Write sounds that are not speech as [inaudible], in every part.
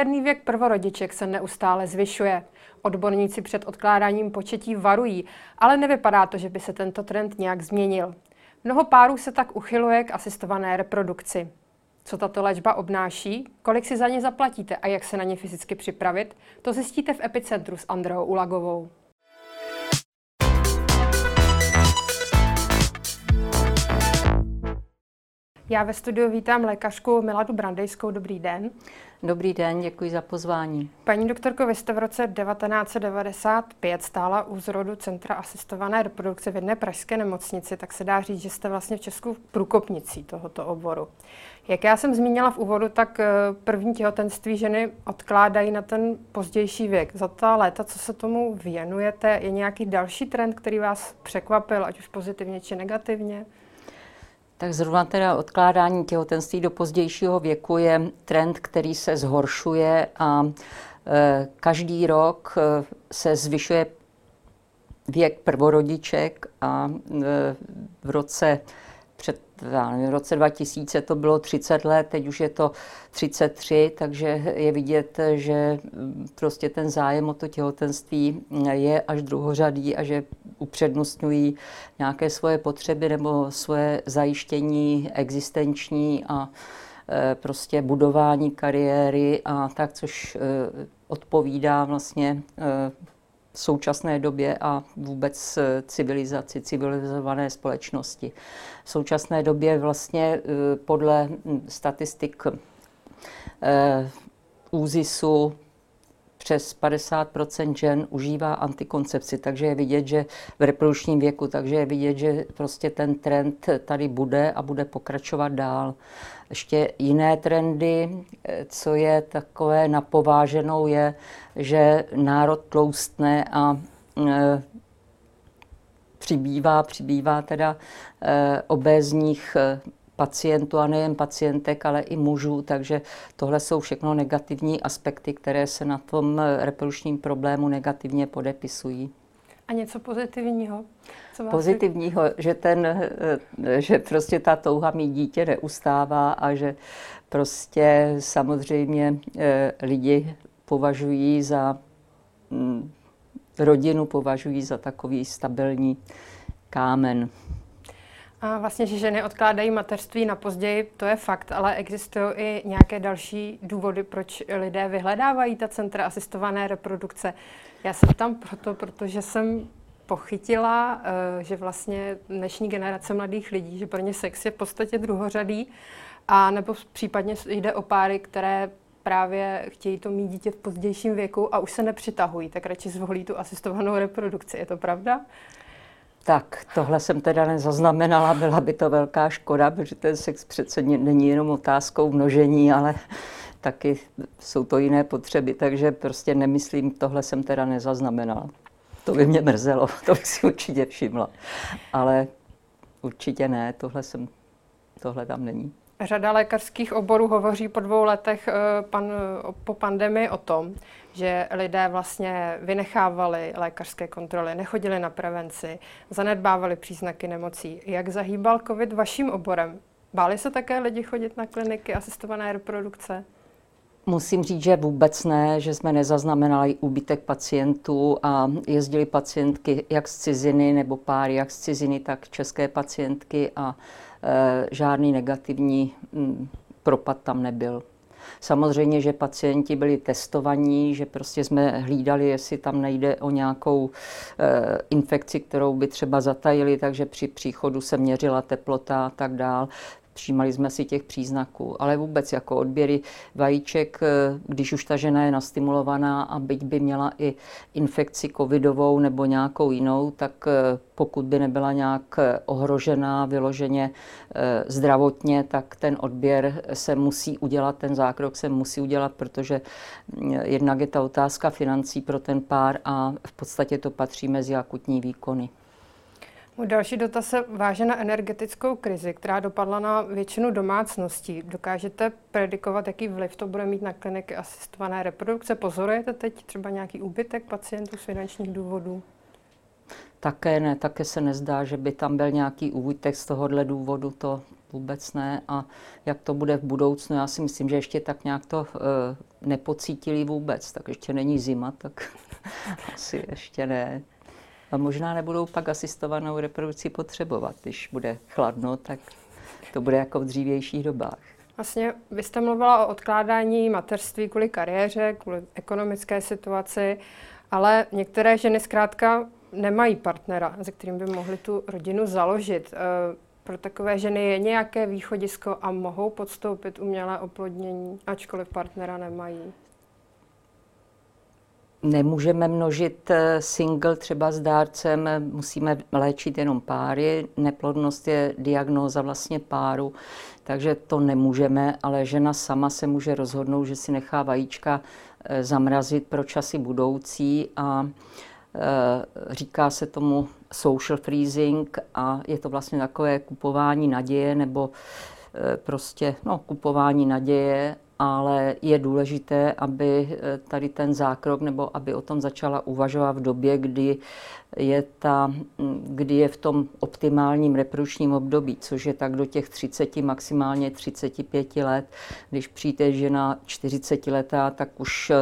Průměrný věk prvorodiček se neustále zvyšuje. Odborníci před odkládáním početí varují, ale nevypadá to, že by se tento trend nějak změnil. Mnoho párů se tak uchyluje k asistované reprodukci. Co tato léčba obnáší, kolik si za ně zaplatíte a jak se na ně fyzicky připravit, to zjistíte v Epicentru s Andreou Ulagovou. Já ve studiu vítám lékařku Miladu Brandejskou. Dobrý den. Dobrý den, děkuji za pozvání. Paní doktorko, vy jste v roce 1995 stála u zrodu Centra asistované reprodukce v jedné pražské nemocnici, tak se dá říct, že jste vlastně v Česku průkopnicí tohoto oboru. Jak já jsem zmínila v úvodu, tak eh, první těhotenství ženy odkládají na ten pozdější věk. Za ta léta, co se tomu věnujete, je nějaký další trend, který vás překvapil, ať už pozitivně či negativně? Tak zrovna teda odkládání těhotenství do pozdějšího věku je trend, který se zhoršuje a e, každý rok e, se zvyšuje věk prvorodiček a e, v roce před v roce 2000 to bylo 30 let, teď už je to 33, takže je vidět, že prostě ten zájem o to těhotenství je až druhořadý a že upřednostňují nějaké svoje potřeby nebo svoje zajištění existenční a e, prostě budování kariéry a tak, což e, odpovídá vlastně e, v současné době a vůbec civilizaci, civilizované společnosti. V současné době vlastně podle statistik ÚZISu přes 50% žen užívá antikoncepci, takže je vidět, že v reprodukčním věku, takže je vidět, že prostě ten trend tady bude a bude pokračovat dál. Ještě jiné trendy, co je takové napováženou, je, že národ tloustne a e, přibývá, přibývá teda e, obézních e, pacientů a nejen pacientek, ale i mužů, takže tohle jsou všechno negativní aspekty, které se na tom reprodukčním problému negativně podepisují. A něco pozitivního? Co vás pozitivního, že, ten, že prostě ta touha mít dítě neustává a že prostě samozřejmě eh, lidi považují za mm, rodinu považují za takový stabilní kámen. A vlastně, že ženy odkládají mateřství na později, to je fakt, ale existují i nějaké další důvody, proč lidé vyhledávají ta centra asistované reprodukce. Já jsem tam proto, protože jsem pochytila, eh, že vlastně dnešní generace mladých lidí, že pro ně sex je v podstatě druhořadý, a nebo případně jde o páry, které právě chtějí to mít dítě v pozdějším věku a už se nepřitahují, tak radši zvolí tu asistovanou reprodukci. Je to pravda? Tak, tohle jsem teda nezaznamenala, byla by to velká škoda, protože ten sex přece není jenom otázkou množení, ale taky jsou to jiné potřeby, takže prostě nemyslím, tohle jsem teda nezaznamenala. To by mě mrzelo, [laughs] to bych si určitě všimla. Ale určitě ne, tohle, jsem, tohle tam není. Řada lékařských oborů hovoří po dvou letech eh, pan, po pandemii o tom, že lidé vlastně vynechávali lékařské kontroly, nechodili na prevenci, zanedbávali příznaky nemocí. Jak zahýbal COVID vaším oborem? Báli se také lidi chodit na kliniky asistované reprodukce? Musím říct, že vůbec ne, že jsme nezaznamenali úbytek pacientů a jezdili pacientky jak z ciziny nebo pár jak z ciziny, tak české pacientky a e, žádný negativní m, mm, propad tam nebyl. Samozřejmě, že pacienti byli testovaní, že prostě jsme hlídali, jestli tam nejde o nějakou e, infekci, kterou by třeba zatajili, takže při příchodu se měřila teplota a tak dál všímali jsme si těch příznaků, ale vůbec jako odběry vajíček, eh, když už ta žena je nastimulovaná a byť by měla i infekci covidovou nebo nějakou jinou, tak eh, pokud by nebyla nějak eh, ohrožená vyloženě zdravotně, tak ten odběr se musí udělat, ten zákrok se musí udělat, protože mm, jednak je ta otázka financí pro ten pár a v podstatě to patří mezi akutní výkony. Další dotaz se váže na energetickou krizi, která dopadla na většinu domácností. Dokážete predikovat, jaký vliv to bude mít na kliniky asistované reprodukce? Pozorujete teď třeba nějaký úbytek pacientů z finančních důvodů? Také ne, také se nezdá, že by tam byl nějaký úvitek z tohohle důvodu, to vůbec ne. A jak to bude v budoucnu, já si myslím, že ještě tak nějak to e, nepocítili vůbec, tak ještě není zima, tak [laughs] asi ještě ne. A možná nebudou pak asistovanou reprodukci potřebovat, když bude chladno, tak to bude jako v dřívějších dobách. Vlastně vy jste mluvila o odkládání mateřství kvůli kariéře, kvůli ekonomické situaci, ale některé ženy zkrátka nemají partnera, se kterým by mohli tu rodinu založit. Eh, pro takové ženy je nějaké východisko a mohou podstoupit umělé oplodnění, ačkoliv partnera nemají? Nemůžeme množit eh, single třeba s dárcem, musíme léčit jenom páry. Neplodnost je diagnóza vlastně páru, takže to nemůžeme, ale žena sama se může rozhodnout, že si nechá vajíčka eh, zamrazit pro časy budoucí a Eh, říká se tomu social freezing a je to vlastně takové kupování naděje nebo prostě no, kupování naděje, ale je důležité, aby eh, tady ten zákrok nebo aby o tom začala uvažovat v době, kdy je, ta, hm, kdy je v tom optimálním reprodukčním období, což je tak do těch 30, maximálně 35 let. Když přijde žena 40 letá, tak už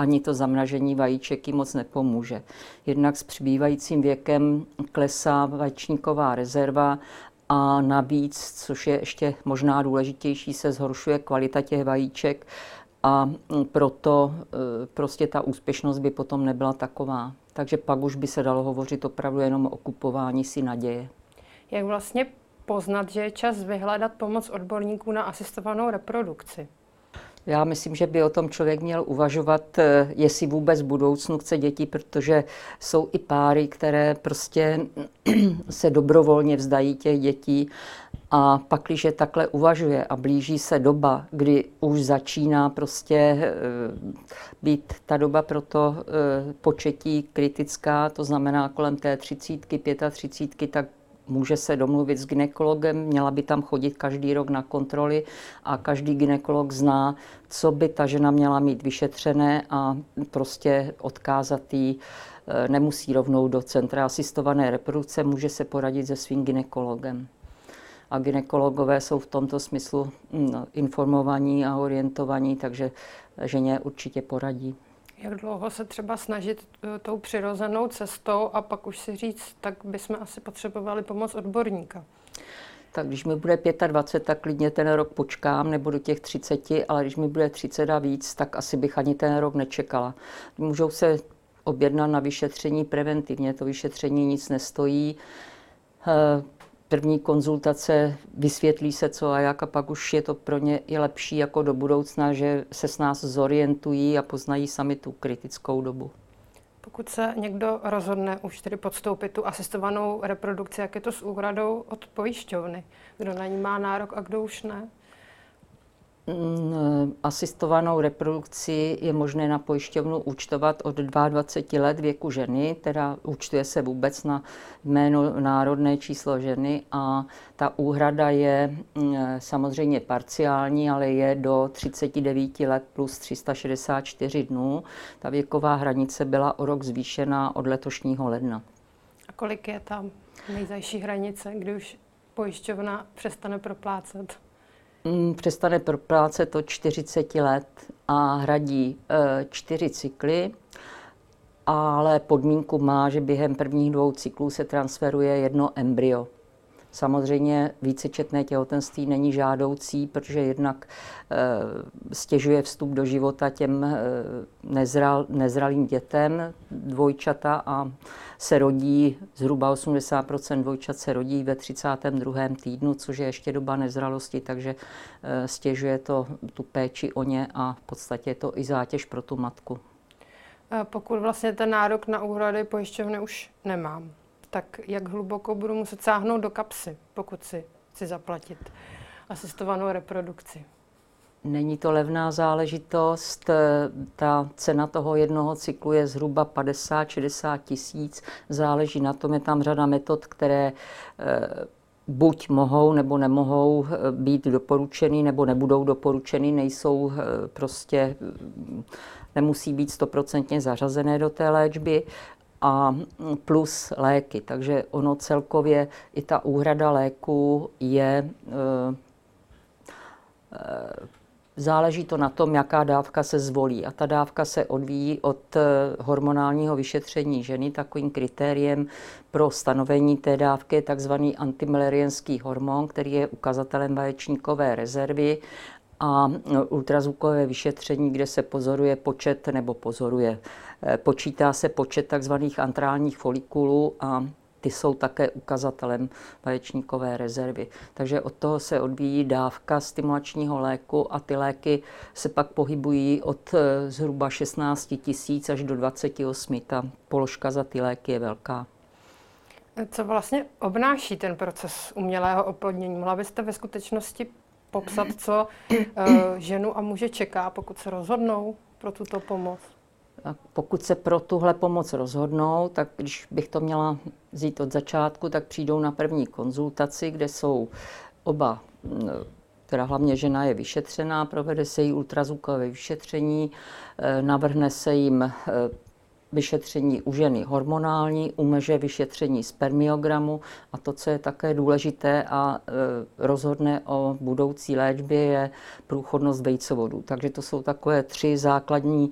ani to zamražení vajíček jí moc nepomůže. Jednak s přibývajícím věkem klesá vaječníková rezerva a navíc, což je ještě možná důležitější, se zhoršuje kvalita těch vajíček a proto e, prostě ta úspěšnost by potom nebyla taková. Takže pak už by se dalo hovořit opravdu jenom o kupování si naděje. Jak vlastně poznat, že je čas vyhledat pomoc odborníků na asistovanou reprodukci? Já myslím, že by o tom člověk měl uvažovat, eh, jestli vůbec v budoucnu chce děti, protože jsou i páry, které prostě [clears throat] se dobrovolně vzdají těch dětí. A pak, když takhle uvažuje a blíží se doba, kdy už začíná prostě eh, být ta doba pro to eh, početí kritická, to znamená kolem té třicítky, pětatřicítky, tak může se domluvit s ginekologem, měla by tam chodit každý rok na kontroly a každý ginekolog zná, co by ta žena měla mít vyšetřené a prostě odkázat jí e, nemusí rovnou do centra asistované reprodukce, může se poradit se svým ginekologem. A ginekologové jsou v tomto smyslu mm, informovaní a orientovaní, takže ženě určitě poradí. Jak dlouho se třeba snažit eh, tou přirozenou cestou a pak už si říct, tak bychom asi potřebovali pomoc odborníka? Tak když mi bude 25, tak klidně ten rok počkám, nebo do těch 30, ale když mi bude 30 a víc, tak asi bych ani ten rok nečekala. Můžou se objednat na vyšetření preventivně, to vyšetření nic nestojí eh, první konzultace, vysvětlí se co a jak a pak už je to pro ně i lepší jako do budoucna, že se s nás zorientují a poznají sami tu kritickou dobu. Pokud se někdo rozhodne už tedy podstoupit tu asistovanou reprodukci, jak je to s úhradou od pojišťovny? Kdo na ní má nárok a kdo už ne? Mm, asistovanou reprodukci je možné na pojišťovnu účtovat od 22 let věku ženy, teda účtuje se vůbec na jméno národné číslo ženy a ta úhrada je mm, samozřejmě parciální, ale je do 39 let plus 364 dnů. Ta věková hranice byla o rok zvýšená od letošního ledna. A kolik je tam nejzajší hranice, kdy už pojišťovna přestane proplácet? Mm, přestane proplácet to 40 let a hradí e, čtyři cykly, ale podmínku má, že během prvních dvou cyklů se transferuje jedno embryo. Samozřejmě vícečetné těhotenství není žádoucí, protože jednak e, stěžuje vstup do života těm e, nezral, nezralým dětem, dvojčata a se rodí, zhruba 80% dvojčat se rodí ve 32. týdnu, což je ještě doba nezralosti, takže e, stěžuje to tu péči o ně a v podstatě je to i zátěž pro tu matku. Pokud vlastně ten nárok na úhrady pojišťovny už nemám, tak jak hluboko budu muset sáhnout do kapsy, pokud si chci zaplatit asistovanou reprodukci? Není to levná záležitost. Ta cena toho jednoho cyklu je zhruba 50-60 tisíc. Záleží na tom, je tam řada metod, které eh, buď mohou nebo nemohou eh, být doporučeny, nebo nebudou doporučeny, nejsou eh, prostě, nemusí být stoprocentně zařazené do té léčby a plus léky. Takže ono celkově i ta úhrada léku je Záleží to na tom, jaká dávka se zvolí. A ta dávka se odvíjí od eh, hormonálního vyšetření ženy. Takovým kritériem pro stanovení té dávky je tzv. antimelerienský hormon, který je ukazatelem vaječníkové rezervy a eh, ultrazvukové vyšetření, kde se pozoruje počet, nebo pozoruje, eh, počítá se počet tzv. antrálních folikulů a ty jsou také ukazatelem vaječníkové rezervy. Takže od toho se odvíjí dávka stimulačního léku a ty léky se pak pohybují od eh, zhruba 16 tisíc až do 28. Ta položka za ty léky je velká. Co vlastně obnáší ten proces umělého oplodnění? Mohla byste ve skutečnosti popsat, co ženu a muže čeká, pokud se rozhodnou pro tuto pomoc? Pokud se pro tuhle pomoc rozhodnou, tak když bych to měla vzít od začátku, tak přijdou na první konzultaci, kde jsou oba, teda hlavně žena je vyšetřená, provede se jí ultrazvukové vyšetření, e, navrhne se jim e, vyšetření u ženy hormonální, u muže vyšetření spermiogramu a to, co je také důležité a e, rozhodne o budoucí léčbě, je průchodnost vejcovodů. Takže to jsou takové tři základní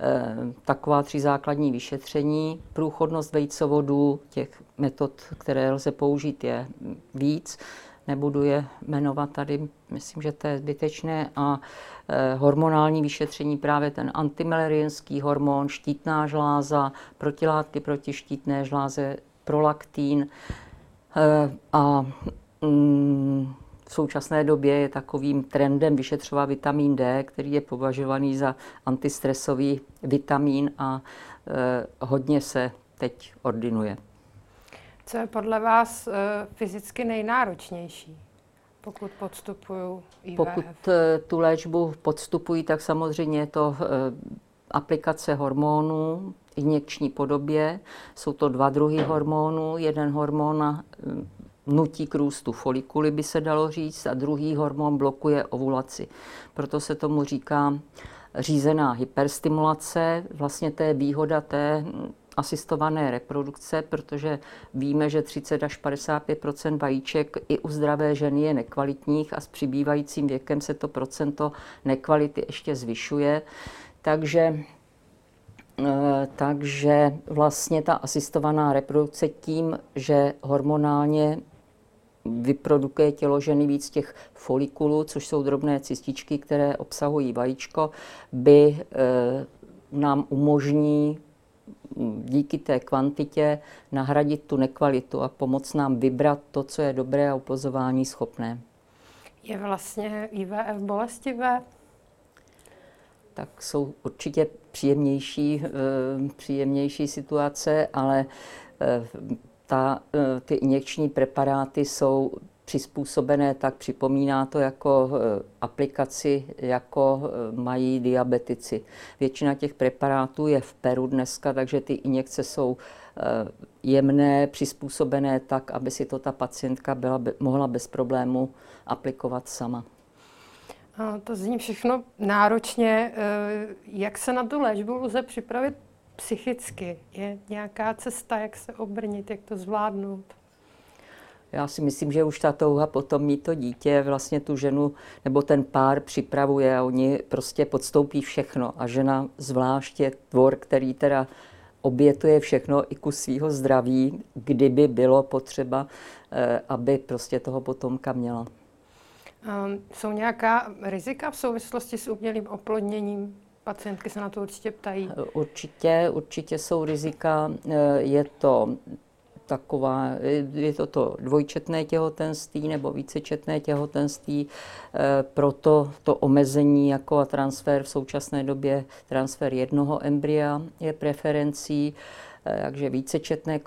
e, taková tři základní vyšetření. Průchodnost vejcovodů, těch metod, které lze použít, je víc. Nebudu je jmenovat tady, myslím, že to je zbytečné. A hormonální vyšetření, právě ten antimelerienský hormon, štítná žláza, protilátky proti štítné žláze, prolaktín eh, a mm, v současné době je takovým trendem vyšetřovat vitamin D, který je považovaný za antistresový vitamin a eh, hodně se teď ordinuje. Co je podle vás fyzicky nejnáročnější? Pokud podstupují IVF? Pokud eh, tu léčbu podstupují, tak samozřejmě je to eh, aplikace hormonů v injekční podobě. Jsou to dva druhy hormonů. Jeden hormon eh, nutí k růstu folikuly, by se dalo říct, a druhý hormon blokuje ovulaci. Proto se tomu říká řízená hyperstimulace. Vlastně to je výhoda té asistované reprodukce, protože víme, že 30 až 55% vajíček i u zdravé ženy je nekvalitních a s přibývajícím věkem se to procento nekvality ještě zvyšuje. Takže eh, takže vlastně ta asistovaná reprodukce tím, že hormonálně vyprodukuje tělo ženy víc těch folikulů, což jsou drobné cističky, které obsahují vajíčko, by eh, nám umožní díky té kvantitě nahradit tu nekvalitu a pomoct nám vybrat to, co je dobré a upozování schopné. Je vlastně IVF bolestivé? Tak jsou určitě příjemnější, eh, příjemnější situace, ale eh, ta, eh, ty injekční preparáty jsou přizpůsobené tak, připomíná to jako eh, aplikaci, jako eh, mají diabetici. Většina těch preparátů je v peru dneska, takže ty injekce jsou eh, jemné, přizpůsobené tak, aby si to ta pacientka byla, mohla bez problému aplikovat sama. A to zní všechno náročně. Jak se na tu léčbu lze připravit psychicky? Je nějaká cesta, jak se obrnit, jak to zvládnout? Já si myslím, že už ta touha potom mít to dítě vlastně tu ženu nebo ten pár připravuje a oni prostě podstoupí všechno. A žena zvláště tvor, který teda obětuje všechno i ku svého zdraví, kdyby bylo potřeba, eh, aby prostě toho potomka měla. Um, jsou nějaká rizika v souvislosti s umělým oplodněním? Pacientky se na to určitě ptají. Určitě, určitě jsou rizika. Eh, je to taková, je to to dvojčetné těhotenství nebo vícečetné těhotenství, e, proto to omezení jako a transfer v současné době, transfer jednoho embrya je preferencí, e, takže vícečetné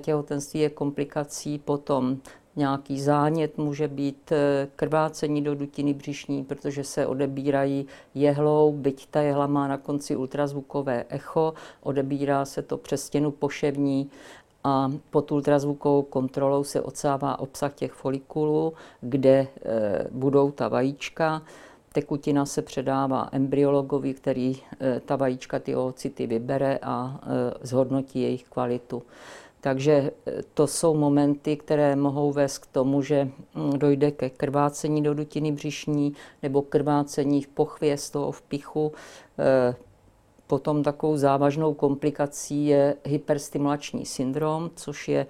těhotenství je komplikací, potom nějaký zánět, může být e, krvácení do dutiny břišní, protože se odebírají jehlou, byť ta jehla má na konci ultrazvukové echo, odebírá se to přes stěnu poševní a pod ultrazvukovou kontrolou se odsává obsah těch folikulů, kde e, budou ta vajíčka. tekutina se předává embryologovi, který ta vajíčka, ty oocity vybere a zhodnotí jejich kvalitu. Takže to jsou momenty, které mohou vést k tomu, že hm, dojde ke krvácení do dutiny břišní nebo krvácení v pochvě z toho vpichu. Potom takovou závažnou komplikací je hyperstimulační syndrom, což je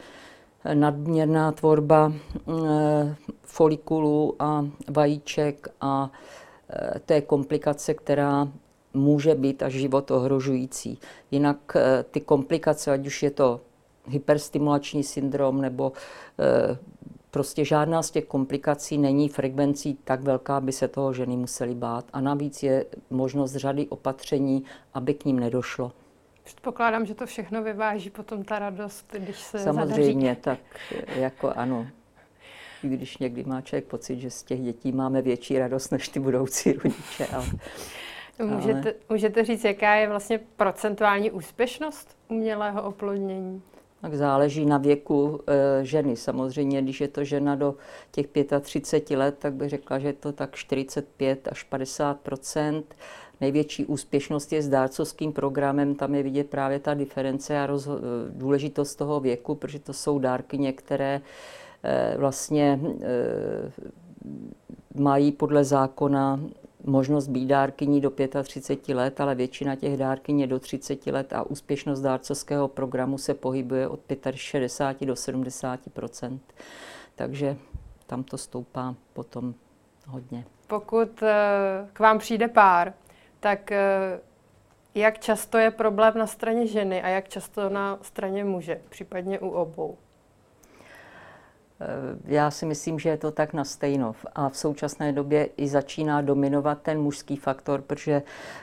nadměrná tvorba eh, folikulů a vajíček a eh, je komplikace, která může být až život ohrožující. Jinak eh, ty komplikace, ať už je to hyperstimulační syndrom nebo prostě žádná z těch komplikací není frekvencí tak velká, aby se toho ženy musely bát. A navíc je možnost řady opatření, aby k ním nedošlo. Předpokládám, že to všechno vyváží potom ta radost, když se Samozřejmě, zadaří. tak jako ano. I když někdy má člověk pocit, že z těch dětí máme větší radost než ty budoucí rodiče. Ale, [laughs] můžete, ale... můžete říct, jaká je vlastně procentuální úspěšnost umělého oplodnění? Tak záleží na věku e, ženy. Samozřejmě, když je to žena do těch 35 let, tak bych řekla, že je to tak 45 až 50% Největší úspěšnost je s dárcovským programem, tam je vidět právě ta diference a rozho- důležitost toho věku, protože to jsou dárky, které e, vlastně e, mají podle zákona možnost být dárkyní do 35 let, ale většina těch dárkyní je do 30 let a úspěšnost dárcovského programu se pohybuje od 65 do 70% Takže tam to stoupá potom hodně. Pokud eh, k vám přijde pár, tak eh, jak často je problém na straně ženy a jak často na straně muže, případně u obou? Eh, já si myslím, že je to tak na stejno. A v současné době i začíná dominovat ten mužský faktor, protože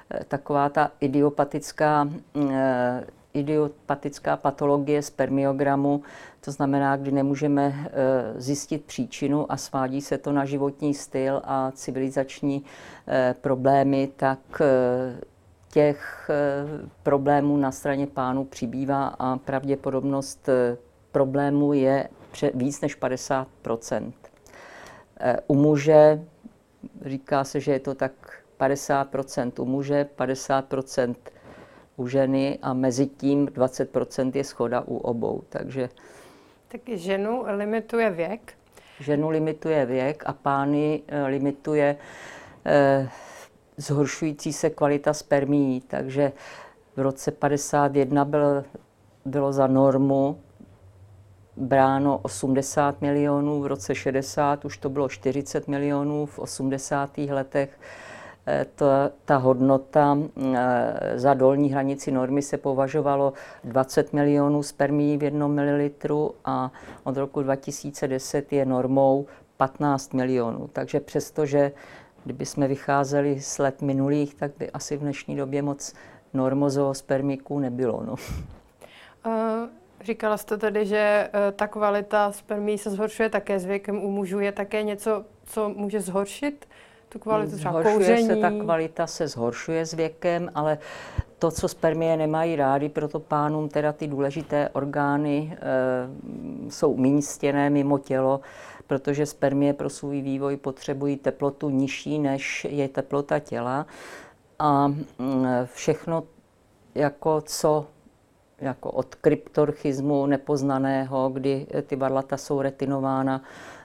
eh, taková ta idiopatická, eh, idiopatická patologie spermiogramu, to znamená, kdy nemůžeme zjistit příčinu a svádí se to na životní styl a civilizační problémy, tak těch problémů na straně pánů přibývá a pravděpodobnost problému je víc než 50 eh, U muže říká se, že je to tak 50% u muže, 50% u ženy a mezi tím 20% je schoda u obou. Takže tak ženu limituje věk? Ženu limituje věk a pány eh, limituje eh, zhoršující se kvalita spermií. Takže v roce 51 byl, bylo za normu bráno 80 milionů, v roce 60 už to bylo 40 milionů, v 80. letech eh, to, ta hodnota eh, za dolní hranici normy se považovalo 20 milionů spermií v jednom mililitru a od roku 2010 je normou 15 milionů. Takže přestože kdyby jsme vycházeli z let minulých, tak by asi v dnešní době moc normozoospermiků nebylo. No. Uh... Říkala jste tedy, že eh, ta kvalita spermí se zhoršuje také s věkem u mužů. Je také něco, co může zhoršit tu kvalitu třeba zhoršuje kouření? se, ta kvalita se zhoršuje s věkem, ale to, co spermie nemají rády, proto pánům teda ty důležité orgány e, jsou umístěné mimo tělo, protože spermie pro svůj vývoj potřebují teplotu nižší, než je teplota těla. A mm, všechno, jako co jako od kryptorchismu nepoznaného, kdy eh, ty varlata jsou retinována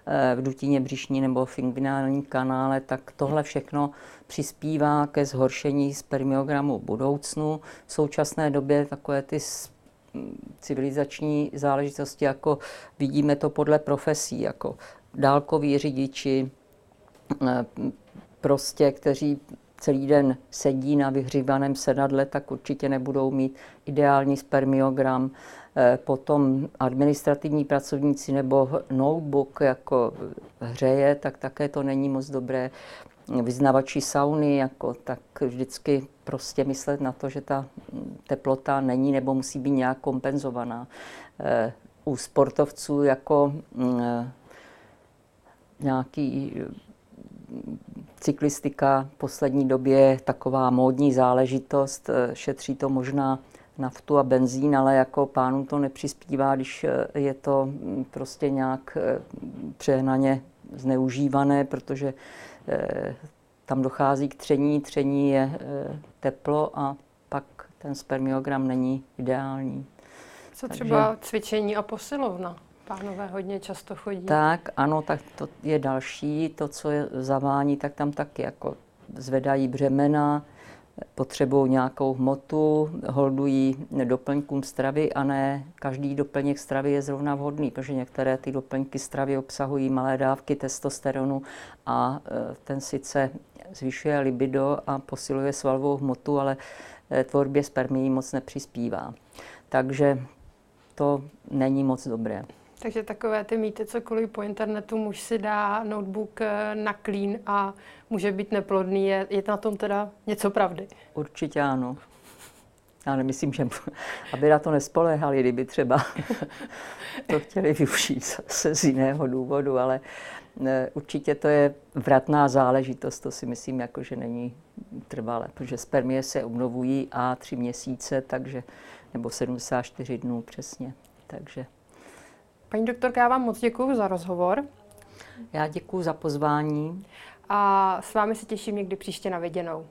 eh, v dutině břišní nebo v kanále, tak tohle všechno přispívá ke zhoršení spermiogramu v budoucnu. V současné době takové ty civilizační záležitosti, jako vidíme to podle profesí, jako dálkoví řidiči, eh, prostě, kteří celý den sedí na vyhřívaném sedadle, tak určitě nebudou mít ideální spermiogram. Eh, potom administrativní pracovníci nebo notebook jako hřeje, tak také to není moc dobré. Vyznavači sauny, jako, tak vždycky prostě myslet na to, že ta teplota není nebo musí být nějak kompenzovaná. Eh, u sportovců jako mm, eh, nějaký cyklistika v poslední době je taková módní záležitost, eh, šetří to možná naftu a benzín, ale jako pánům to nepřispívá, když eh, je to mm, prostě nějak eh, přehnaně zneužívané, protože tam dochází k tření, tření je teplo a pak ten spermiogram není ideální. Co třeba Takže, cvičení a posilovna? Pánové hodně často chodí. Tak, ano, tak to je další. To, co je zavání, tak tam taky jako zvedají břemena, potřebují nějakou hmotu, holdují doplňkům stravy a ne každý doplněk stravy je zrovna vhodný, protože některé ty doplňky stravy obsahují malé dávky testosteronu a e, ten sice zvyšuje libido a posiluje svalovou hmotu, ale e, tvorbě spermií moc nepřispívá. Takže to není moc dobré. Takže takové ty mýty, cokoliv po internetu, muž si dá notebook eh, na clean a může být neplodný, je, je na tom teda něco pravdy? Určitě ano. Já nemyslím, že [laughs] aby na to nespolehali, kdyby třeba [laughs] to chtěli využít zase z jiného důvodu, ale ne, určitě to je vratná záležitost, to si myslím, jako, že není trvalé, protože spermie se obnovují a tři měsíce, takže, nebo 74 dnů přesně, takže Paní doktorka, já vám moc děkuji za rozhovor. Já děkuji za pozvání. A s vámi se těším někdy příště na viděnou.